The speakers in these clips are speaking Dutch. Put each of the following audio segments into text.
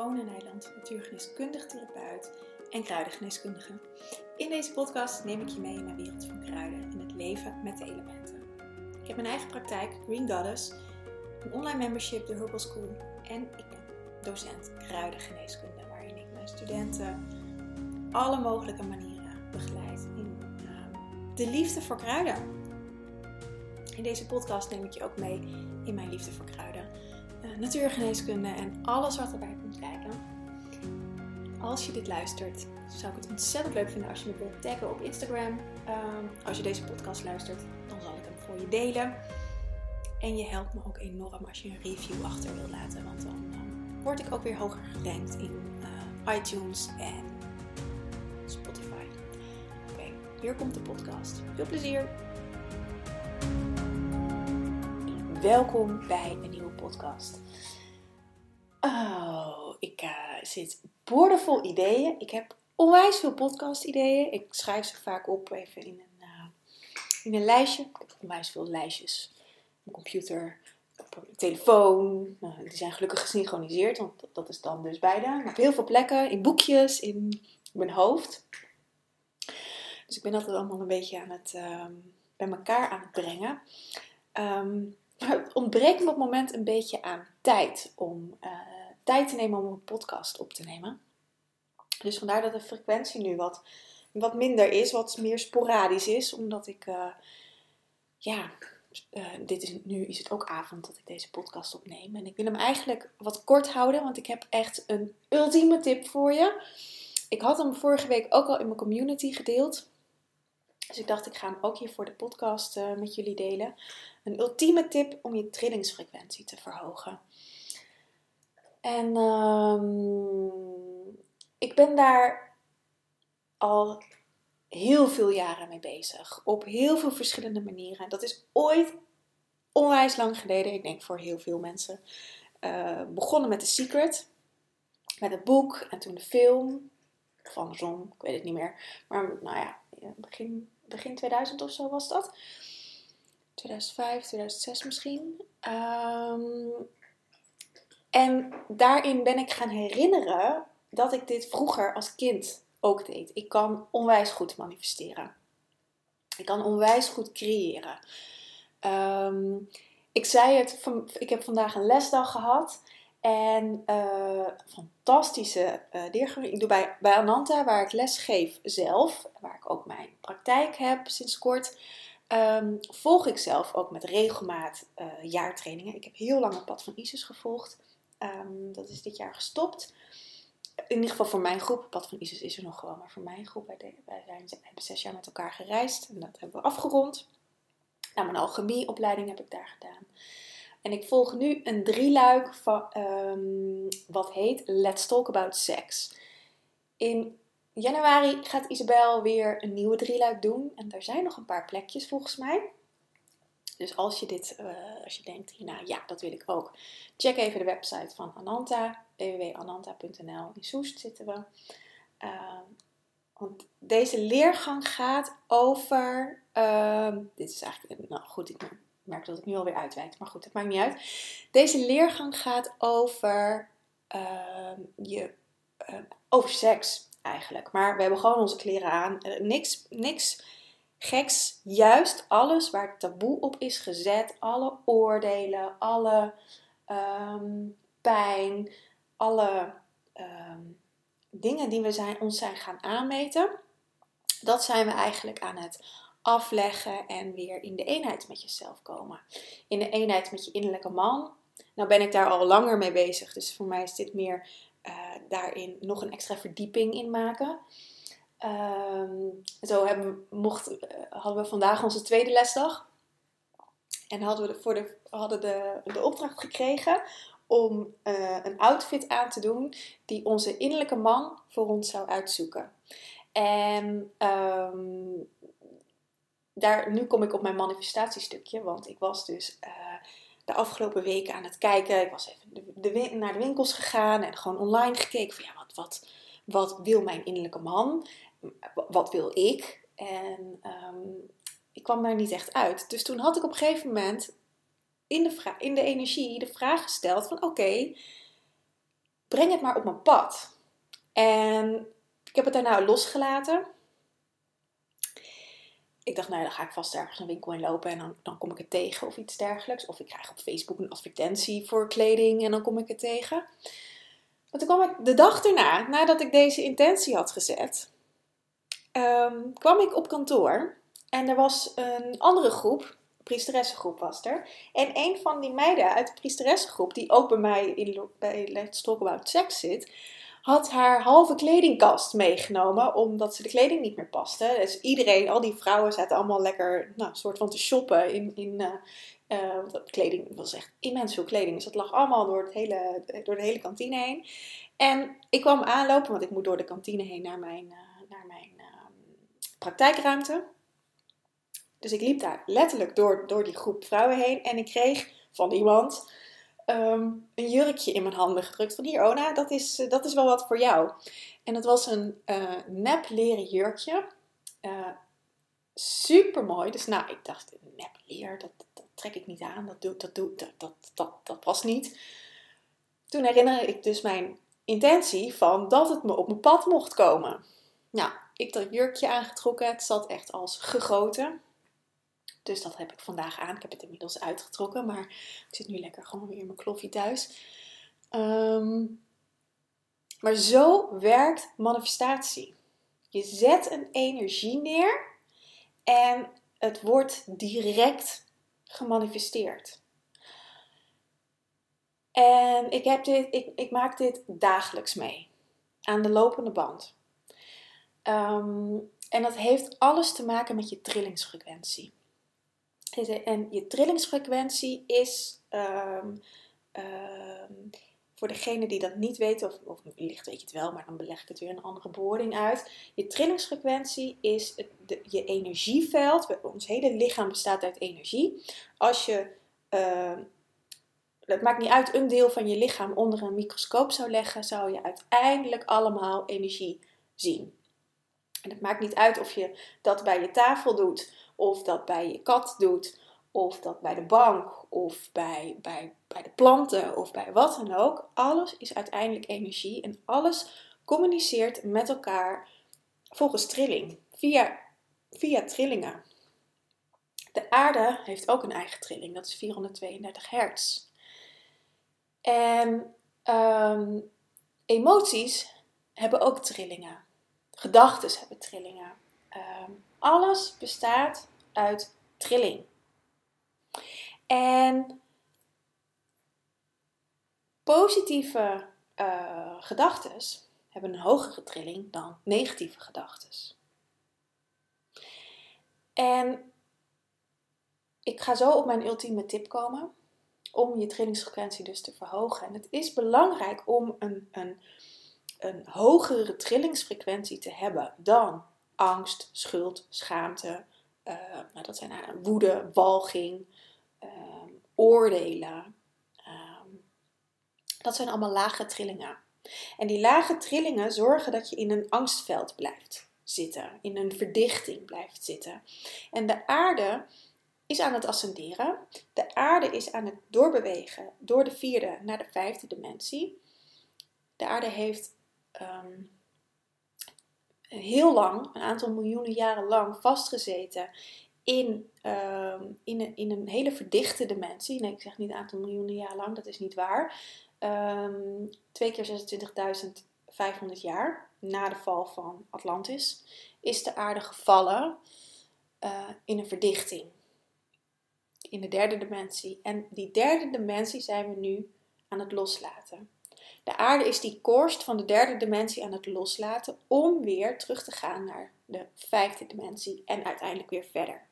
One Nijland, natuurgeneeskundig therapeut en kruidengeneeskundige. In deze podcast neem ik je mee in mijn wereld van kruiden en het leven met de elementen. Ik heb mijn eigen praktijk, Green Goddess, een online membership, de Herbal School en ik ben docent kruidengeneeskunde, waarin ik mijn studenten alle mogelijke manieren begeleid in uh, de liefde voor kruiden. In deze podcast neem ik je ook mee in mijn liefde voor kruiden uh, natuurgeneeskunde en alles wat erbij kijken. Als je dit luistert, zou ik het ontzettend leuk vinden als je me wilt taggen op Instagram. Ehm, als je deze podcast luistert, dan zal ik hem voor je delen. En je helpt me ook enorm als je een review achter wilt laten, want dan word ik ook weer hoger gerankt in uh, iTunes en Spotify. Oké, hier komt de podcast. Veel plezier! Welkom bij een nieuwe podcast. Uh, zit boordevol ideeën. Ik heb onwijs veel podcast ideeën. Ik schrijf ze vaak op even in een, uh, in een lijstje. Ik heb onwijs veel lijstjes. Mijn computer, op mijn telefoon. Nou, die zijn gelukkig gesynchroniseerd, want dat, is dan dus beide. Op heel veel plekken, in boekjes, in mijn hoofd. Dus ik ben dat allemaal een beetje aan het, uh, bij elkaar aan het brengen. Um, het ontbreekt me op het moment een beetje aan tijd om uh, tijd te nemen om een podcast op te nemen. Dus vandaar dat de frequentie nu wat, wat minder is, wat meer sporadisch is, omdat ik, uh, ja, uh, dit is, nu is het ook avond dat ik deze podcast opneem. En ik wil hem eigenlijk wat kort houden, want ik heb echt een ultieme tip voor je. Ik had hem vorige week ook al in mijn community gedeeld. Dus ik dacht, ik ga hem ook hier voor de podcast uh, met jullie delen. Een ultieme tip om je trillingsfrequentie te verhogen. En um, ik ben daar al heel veel jaren mee bezig. Op heel veel verschillende manieren. Dat is ooit onwijs lang geleden, ik denk voor heel veel mensen, uh, begonnen met The Secret. Met het boek en toen de film. Van Zon, ik weet het niet meer. Maar nou ja, begin begin 2000 of zo was dat. 2005, 2006 misschien. Um, en daarin ben ik gaan herinneren dat ik dit vroeger als kind ook deed. Ik kan onwijs goed manifesteren. Ik kan onwijs goed creëren. Um, ik zei het, ik heb vandaag een lesdag gehad. En uh, fantastische uh. Ik doe bij, bij Ananta, waar ik les geef zelf, waar ik ook mijn praktijk heb sinds kort, um, volg ik zelf ook met regelmaat uh, jaartrainingen. Ik heb heel lang het pad van Isis gevolgd. Um, dat is dit jaar gestopt. In ieder geval voor mijn groep. Pad van Isis is er nog gewoon, maar voor mijn groep. Wij, zijn, hebben zes jaar met elkaar gereisd en dat hebben we afgerond. Nou, mijn alchemieopleiding heb ik daar gedaan. En ik volg nu een drieluik van um, wat heet Let's Talk About Sex. In januari gaat Isabel weer een nieuwe drieluik doen. En er zijn nog een paar plekjes volgens mij. Dus als je dit, uh, als je denkt, nou ja, dat wil ik ook. Check even de website van Ananta, www.ananta.nl. In Soest zitten we. Uh, want deze leergang gaat over. Uh, dit is eigenlijk. Nou goed, ik merk dat ik nu alweer uitwijk, maar goed, dat maakt niet uit. Deze leergang gaat over, uh, je, over seks eigenlijk. Maar we hebben gewoon onze kleren aan. Uh, niks, niks geks. Juist alles waar taboe op is gezet. Alle oordelen, alle um, pijn, alle um, dingen die we zijn, ons zijn gaan aanmeten. Dat zijn we eigenlijk aan het afleggen en weer in de eenheid met jezelf komen. In de eenheid met je innerlijke man. Nou ben ik daar al langer mee bezig, dus voor mij is dit meer uh, daarin nog een extra verdieping in maken. Um, zo hebben, mocht, uh, hadden we vandaag onze tweede lesdag. En hadden we de, voor de, hadden de, de opdracht gekregen om uh, een outfit aan te doen die onze innerlijke man voor ons zou uitzoeken. En um, daar, nu kom ik op mijn manifestatiestukje, want ik was dus uh, de afgelopen weken aan het kijken. Ik was even naar de winkels gegaan en gewoon online gekeken van ja, wat, wat, wat wil mijn innerlijke man? Wat wil ik? En um, ik kwam daar niet echt uit. Dus toen had ik op een gegeven moment in de, in de energie de vraag gesteld van oké, breng het maar op mijn pad. En ik heb het daarna losgelaten. Ik dacht, nou dan ga ik vast ergens een winkel in lopen en dan, dan kom ik het tegen of iets dergelijks. Of ik krijg op Facebook een advertentie voor kleding en dan kom ik het tegen. Maar toen kwam ik de dag erna, nadat ik deze intentie had gezet, um, kwam ik op kantoor. En er was een andere groep, priesteressengroep was er. En een van die meiden uit de priesteressengroep, die ook bij mij in, bij Let's Talk About Sex zit, had haar halve kledingkast meegenomen, omdat ze de kleding niet meer paste. Dus iedereen, al die vrouwen zaten allemaal lekker, nou, soort van te shoppen in, in uh, uh, kleding. was echt immens veel kleding, dus dat lag allemaal door, het hele, door de hele kantine heen. En ik kwam aanlopen, want ik moet door de kantine heen naar mijn, uh, naar mijn ehm, praktijkruimte. Dus ik liep daar letterlijk door, door die groep vrouwen heen en ik kreeg van iemand Ehm, een jurkje in mijn handen gedrukt. Van hier, Ona, dat is, eh, dat is wel wat voor jou. En dat was een uh, nep leren jurkje. Uh, super mooi. Dus nou, ik dacht, nep leer, dat, dat, trek ik niet aan. Dat, doe, dat, doe, dat, dat, dat, dat was niet. Toen herinner ik dus mijn intentie van dat het me op mijn pad mocht komen. Nou, ik dat jurkje aangetrokken. Het zat echt als gegoten. Dus dat heb ik vandaag aan. Ik heb het inmiddels uitgetrokken, maar ik zit nu lekker gewoon weer in mijn kloffie thuis. Ehm, maar zo werkt manifestatie. Je zet een energie neer en het wordt direct gemanifesteerd. En ik, heb dit, ik, ik maak dit dagelijks mee. Aan de lopende band. Ehm, en dat heeft alles te maken met je trillingsfrequentie. En je trillingsfrequentie is, um, voor degene die dat niet weet, of, of weet je het wel, maar dan beleg ik het weer een andere bewoording uit. Je trillingsfrequentie is het, je energieveld. Ons hele lichaam bestaat uit energie. Als je, het maakt niet uit, een deel van je lichaam onder een microscoop zou leggen, zou je uiteindelijk allemaal energie zien. En het maakt niet uit of je dat bij je tafel doet of dat bij je kat doet, of dat bij de bank, of bij, bij, bij de planten, of bij wat dan ook. Alles is uiteindelijk energie en alles communiceert met elkaar volgens trilling, via, via trillingen. De aarde heeft ook een eigen trilling, dat is 432 hertz. En ehm, emoties hebben ook trillingen. Gedachten hebben trillingen. Ehm, alles bestaat uit trilling. En positieve uh, gedachten hebben een hogere trilling dan negatieve gedachten. En ik ga zo op mijn ultieme tip komen om je trillingsfrequentie dus te verhogen. En het is belangrijk om een, een, een hogere trillingsfrequentie te hebben dan angst, schuld, schaamte, uh, nou, dat zijn uh, woede, walging, uh, oordelen. Ehm, dat zijn allemaal lage trillingen. En die lage trillingen zorgen dat je in een angstveld blijft zitten, in een verdichting blijft zitten. En de aarde is aan het ascenderen. De aarde is aan het doorbewegen door de vierde naar de vijfde dimensie. De aarde heeft um, heel lang, een aantal miljoenen jaren lang, vastgezeten in, uh, in, een, in een hele verdichte dimensie. Nee, ik zeg niet een aantal miljoenen jaren lang, dat is niet waar. Um, twee keer 26.500 jaar na de val van Atlantis is de aarde gevallen uh, in een verdichting. In de derde dimensie. En die derde dimensie zijn we nu aan het loslaten. De aarde is die korst van de derde dimensie aan het loslaten om weer terug te gaan naar de vijfde dimensie en uiteindelijk weer verder.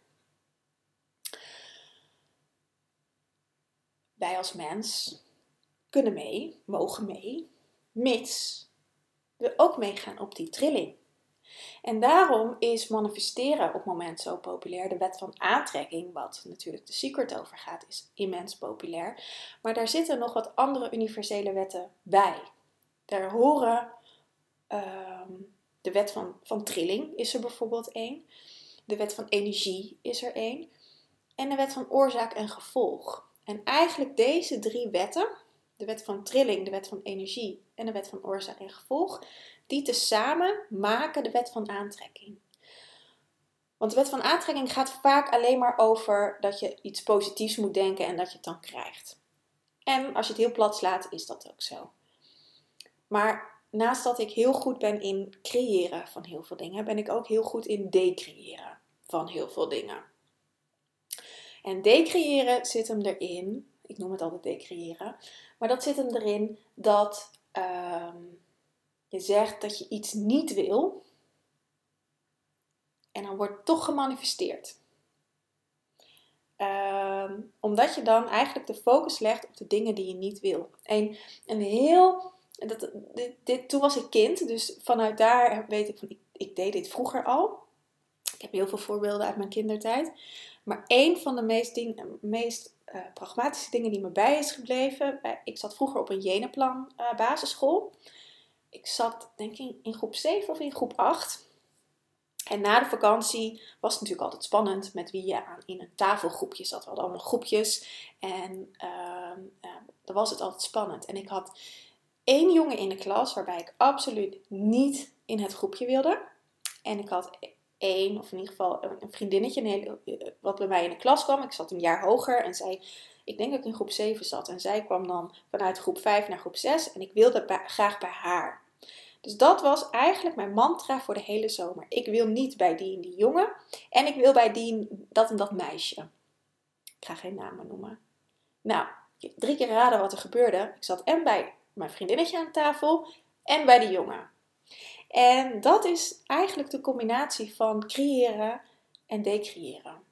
Wij als mens kunnen mee, mogen mee, mits we ook meegaan op die trilling. En daarom is manifesteren op het moment zo populair. De wet van aantrekking, wat natuurlijk de secret over gaat, is immens populair. Maar daar zitten nog wat andere universele wetten bij. Daar horen ehm, de wet van, van trilling is er bijvoorbeeld één. De wet van energie is er één. En de wet van oorzaak en gevolg. En eigenlijk deze drie wetten, de wet van trilling, de wet van energie en de wet van oorzaak en gevolg, die tezamen maken de wet van aantrekking. Want de wet van aantrekking gaat vaak alleen maar over dat je iets positiefs moet denken en dat je het dan krijgt. En als je het heel plat slaat, is dat ook zo. Maar naast dat ik heel goed ben in creëren van heel veel dingen, ben ik ook heel goed in decreëren van heel veel dingen. En decreëren zit hem erin, ik noem het altijd decreëren, maar dat zit hem erin dat ehm, je zegt dat je iets niet wil en dan wordt toch gemanifesteerd. Ehm, omdat je dan eigenlijk de focus legt op de dingen die je niet wil. En een heel. Dat, dit, toen was ik kind, dus vanuit daar weet ik van ik, ik deed dit vroeger al. Ik heb heel veel voorbeelden uit mijn kindertijd. Maar een van de meest, meest uh, pragmatische dingen die me bij is gebleven. ik zat vroeger op een Jenaplan uh, basisschool. Ik zat denk ik in groep 7 of in groep 8. En na de vakantie was het natuurlijk altijd spannend met wie je aan in een tafelgroepje zat. We hadden allemaal groepjes en uh, dan was het altijd spannend. En ik had één jongen in de klas waarbij ik absoluut niet in het groepje wilde. En ik had één, of in ieder geval een vriendinnetje, een hele, wat bij mij in de klas kwam. Ik zat een jaar hoger en zij, ik denk dat ik in groep 7 zat. En zij kwam dan vanuit groep 5 naar groep 6 en ik wilde graag bij haar. Dus dat was eigenlijk mijn mantra voor de hele zomer. Ik wil niet bij die en die jongen en ik wil bij die dat en dat meisje. Ik ga geen namen noemen. Nou, drie keer raden wat er gebeurde. Ik zat en bij mijn vriendinnetje aan tafel en bij die jongen. En dat is eigenlijk de combinatie van creëren en decreëren.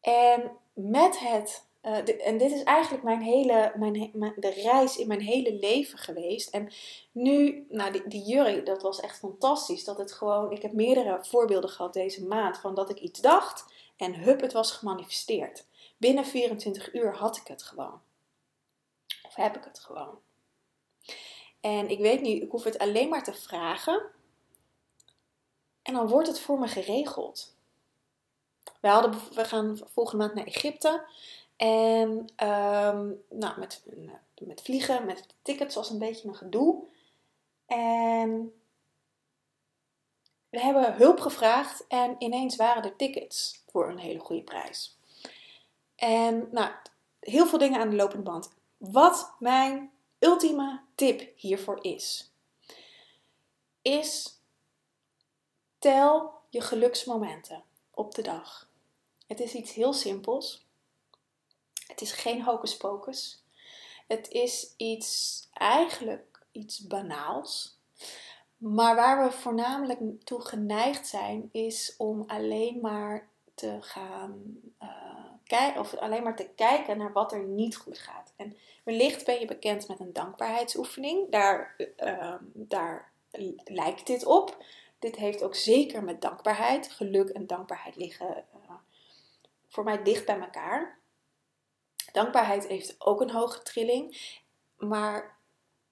En met het uh, en dit is eigenlijk mijn hele, mijn, de reis in mijn hele leven geweest. En nu, nou die, jury, dat was echt fantastisch. Dat het gewoon, ik heb meerdere voorbeelden gehad deze maand van dat ik iets dacht en hup, het was gemanifesteerd. Binnen 24 uur had ik het gewoon. Of heb ik het gewoon. En ik weet nu, ik hoef het alleen maar te vragen. En dan wordt het voor me geregeld. We, hadden, we gaan volgende maand naar Egypte. En ehm, nou, met, met vliegen, met tickets was een beetje een gedoe. En we hebben hulp gevraagd en ineens waren er tickets voor een hele goede prijs. En nou, heel veel dingen aan de lopende band. Wat mijn ultieme tip hiervoor is, is tel je geluksmomenten op de dag. Het is iets heel simpels. Het is geen hocus pocus. Het is iets, eigenlijk iets banaals. Maar waar we voornamelijk toe geneigd zijn, is om alleen maar te gaan uh, kijken, of alleen maar te kijken naar wat er niet goed gaat. En wellicht ben je bekend met een dankbaarheidsoefening. Daar, uh, daar lijkt dit op. Dit heeft ook zeker met dankbaarheid. Geluk en dankbaarheid liggen voor mij dicht bij elkaar. Dankbaarheid heeft ook een hoge trilling. Maar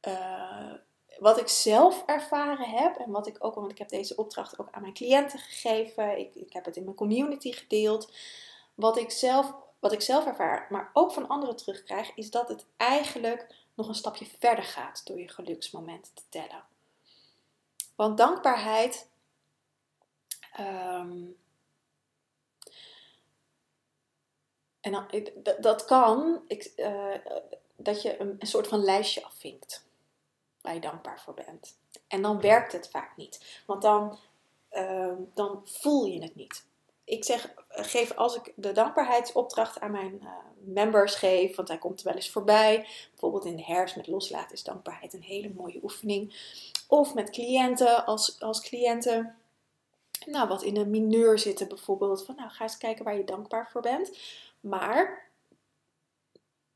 uh, wat ik zelf ervaren heb en wat ik ook, want ik heb deze opdracht ook aan mijn cliënten gegeven, ik, ik heb het in mijn community gedeeld. Wat ik, zelf, wat ik zelf ervaar, maar ook van anderen terugkrijg, is dat het eigenlijk nog een stapje verder gaat door je geluksmomenten te tellen. Want dankbaarheid um, En dan, dat kan ik, uh, dat je een, een, soort van lijstje afvinkt waar je dankbaar voor bent. En dan werkt het vaak niet, want dan, uh, dan voel je het niet. Ik zeg, geef als ik de dankbaarheidsopdracht aan mijn uh, members geef, want hij komt er wel eens voorbij. Bijvoorbeeld in de herfst met loslaten is dankbaarheid een hele mooie oefening. Of met cliënten, als, als cliënten nou, wat in een mineur zitten bijvoorbeeld. Van nou, ga eens kijken waar je dankbaar voor bent. Maar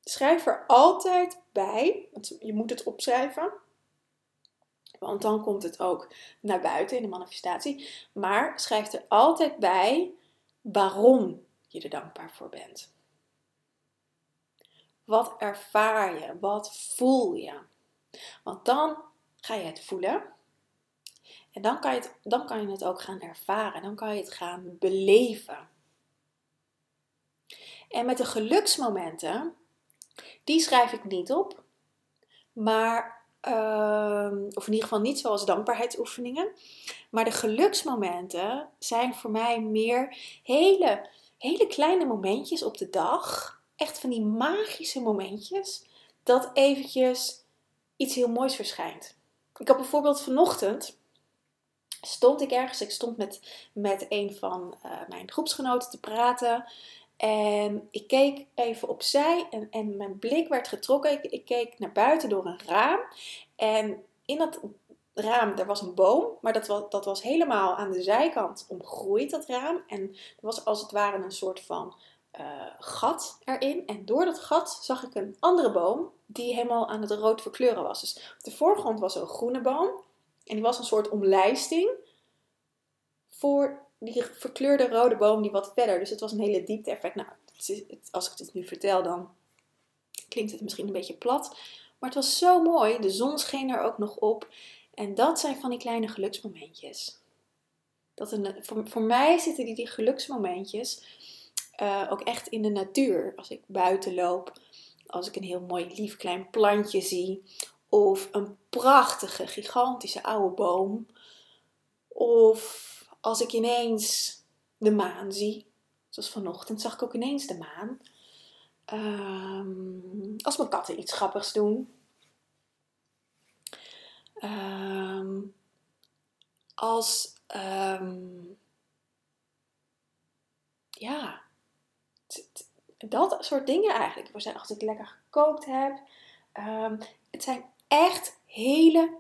schrijf er altijd bij, want je moet het opschrijven. Want dan komt het ook naar buiten in de manifestatie. Maar schrijf er altijd bij waarom je er dankbaar voor bent. Wat ervaar je? Wat voel je? Want dan ga je het voelen. En dan kan je het, dan kan je het ook gaan ervaren. Dan kan je het gaan beleven. En met de geluksmomenten, die schrijf ik niet op. Maar, ehm, of in ieder geval niet zoals dankbaarheidsoefeningen. Maar de geluksmomenten zijn voor mij meer hele, hele kleine momentjes op de dag. Echt van die magische momentjes. Dat eventjes iets heel moois verschijnt. Ik had bijvoorbeeld vanochtend stond ik ergens. Ik stond met, met een van uh, mijn groepsgenoten te praten. En ik keek even opzij en, en mijn blik werd getrokken. Ik, ik keek naar buiten door een raam. En in dat raam, er was een boom, maar dat was, dat was helemaal aan de zijkant omgroeid, dat raam. En er was als het ware een soort van uh, gat erin. En door dat gat zag ik een andere boom die helemaal aan het rood verkleuren was. Dus op de voorgrond was een groene boom. En die was een soort omlijsting voor die verkleurde rode boom die wat verder. Dus het was een hele diepte effect. Nou, als ik dit nu vertel, dan klinkt het misschien een beetje plat. Maar het was zo mooi. De zon scheen er ook nog op. En dat zijn van die kleine geluksmomentjes. Dat een, voor, mij zitten die, die geluksmomentjes uh, ook echt in de natuur. Als ik buiten loop, als ik een heel mooi lief klein plantje zie. Of een prachtige, gigantische oude boom. Of als ik ineens de maan zie. Zoals vanochtend zag ik ook ineens de maan. Um, als mijn katten iets grappigs doen. Um, als, um, ja, dat soort dingen eigenlijk. Als ik lekker gekookt heb. het zijn echt hele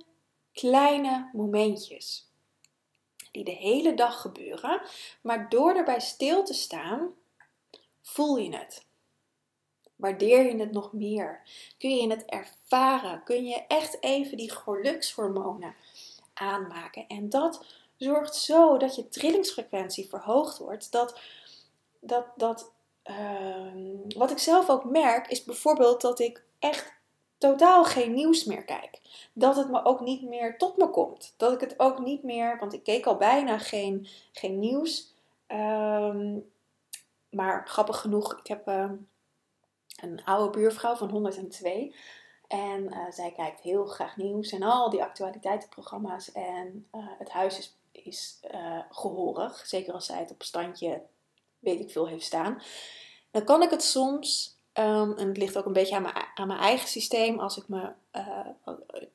kleine momentjes die de hele dag gebeuren. Maar door erbij stil te staan, voel je het. Waardeer je het nog meer? Kun je het ervaren? Kun je echt even die gelukshormonen aanmaken? En dat zorgt zo dat je trillingsfrequentie verhoogd wordt. Dat, dat, dat, uh, wat ik zelf ook merk, is bijvoorbeeld dat ik echt totaal geen nieuws meer kijk. Dat het me ook niet meer tot me komt. Dat ik het ook niet meer, want ik keek al bijna geen, geen nieuws. Ehm, maar grappig genoeg, ik heb uh, een oude buurvrouw van 102. En uh, zij kijkt heel graag nieuws en al die actualiteitenprogramma's. En uh, het huis is, is gehoorig. Zeker als zij het op standje, weet ik veel, heeft staan. Dan kan ik het soms Ehm, en het ligt ook een beetje aan mijn, aan mijn eigen systeem. Als ik me uh,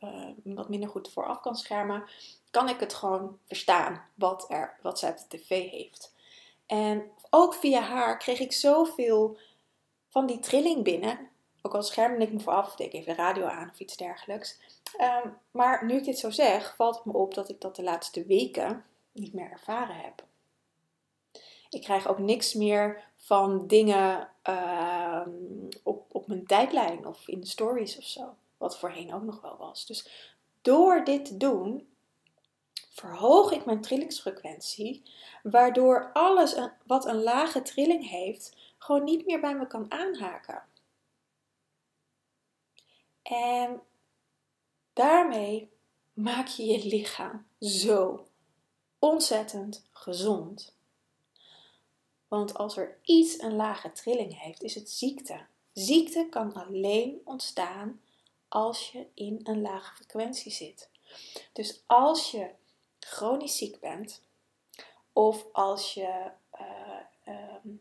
uh, wat minder goed vooraf kan schermen, kan ik het gewoon verstaan wat, er, wat zij op de tv heeft. En ook via haar kreeg ik zoveel van die trilling binnen. Ook al schermde ik me vooraf, deed ik even de radio aan of iets dergelijks. Um, maar nu ik dit zo zeg, valt het me op dat ik dat de laatste weken niet meer ervaren heb. Ik krijg ook niks meer van dingen uh, op, op mijn tijdlijn of in de stories of zo. Wat voorheen ook nog wel was. Dus door dit te doen, verhoog ik mijn trillingsfrequentie. Waardoor alles wat een lage trilling heeft, gewoon niet meer bij me kan aanhaken. En daarmee maak je je lichaam zo ontzettend gezond. Want als er iets een lage trilling heeft, is het ziekte. Ziekte kan alleen ontstaan als je in een lage frequentie zit. Dus als je chronisch ziek bent, of als je uh, uh,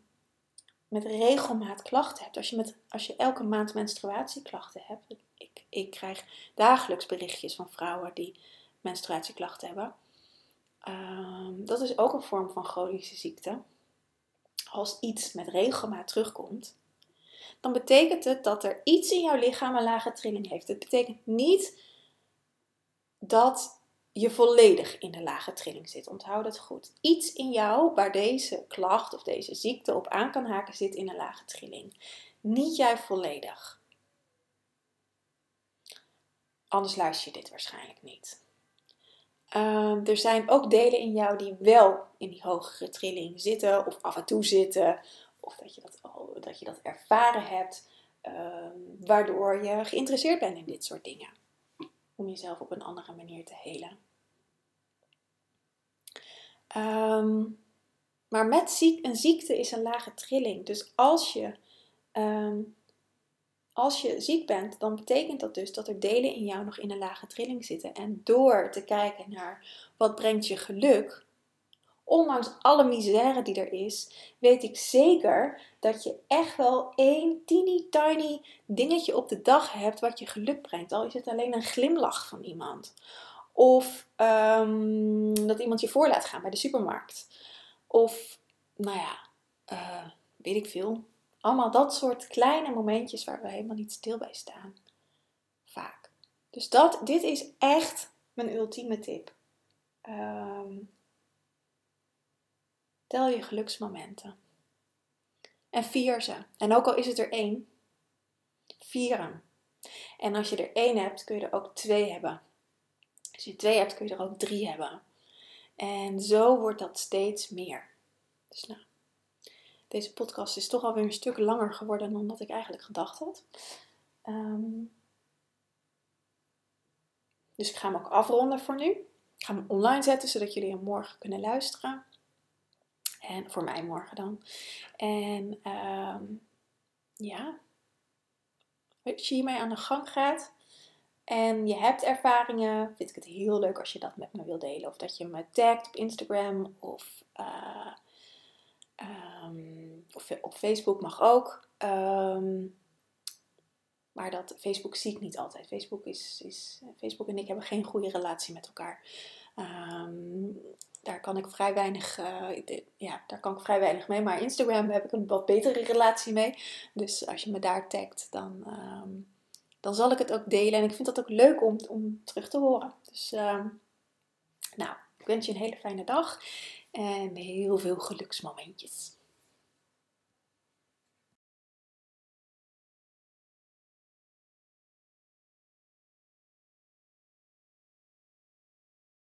met regelmaat klachten hebt, als je, met, als je elke maand menstruatieklachten hebt, ik, ik krijg dagelijks berichtjes van vrouwen die menstruatieklachten hebben. Uh, dat is ook een vorm van chronische ziekte als iets met regelmaat terugkomt, dan betekent het dat er iets in jouw lichaam een lage trilling heeft. Het betekent niet dat je volledig in de lage trilling zit. Onthoud dat goed. Iets in jou waar deze klacht of deze ziekte op aan kan haken zit in een lage trilling. Niet jij volledig. Anders luister je dit waarschijnlijk niet. Ehm, er zijn ook delen in jou die wel in die hogere trilling zitten, of af en toe zitten, of dat je dat, dat, je dat ervaren hebt, ehm, waardoor je geïnteresseerd bent in dit soort dingen. Om jezelf op een andere manier te helen. Ehm, maar met ziek, een ziekte is een lage trilling. Dus als je als je ziek bent, dan betekent dat dus dat er delen in jou nog in een lage trilling zitten. En door te kijken naar wat brengt je geluk, ondanks alle misère die er is, weet ik zeker dat je echt wel één teeny tiny dingetje op de dag hebt wat je geluk brengt. Al is het alleen een glimlach van iemand. Of ehm, dat iemand je voor laat gaan bij de supermarkt. Of, nou ja, uh, weet ik veel. Allemaal dat soort kleine momentjes waar we helemaal niet stil bij staan. Vaak. Dus dat, dit is echt mijn ultieme tip. Um, tel je geluksmomenten. En vier ze. En ook al is het er één, vier hem. En als je er één hebt, kun je er ook twee hebben. Als je twee hebt, kun je er ook drie hebben. En zo wordt dat steeds meer. Dus nou, deze podcast is toch alweer een stuk langer geworden dan dat ik eigenlijk gedacht had. Ehm, dus ik ga hem ook afronden voor nu. Ik ga hem online zetten, zodat jullie hem morgen kunnen luisteren. En voor mij morgen dan. En um, ja, als je hiermee aan de gang gaat en je hebt ervaringen, vind ik het heel leuk als je dat met me wilt delen. Of dat je me tagt op Instagram of, um, op Facebook mag ook. Um, maar dat Facebook zie ik niet altijd. Facebook, is, is, Facebook en ik hebben geen goede relatie met elkaar. Um, daar kan ik vrij weinig, uh, ja, daar kan ik vrij weinig mee. Maar Instagram heb ik een wat betere relatie mee. Dus als je me daar tagt, dan, um, dan zal ik het ook delen. En ik vind dat ook leuk om, om terug te horen. Dus nou, ik wens je een hele fijne dag. En heel veel geluksmomentjes.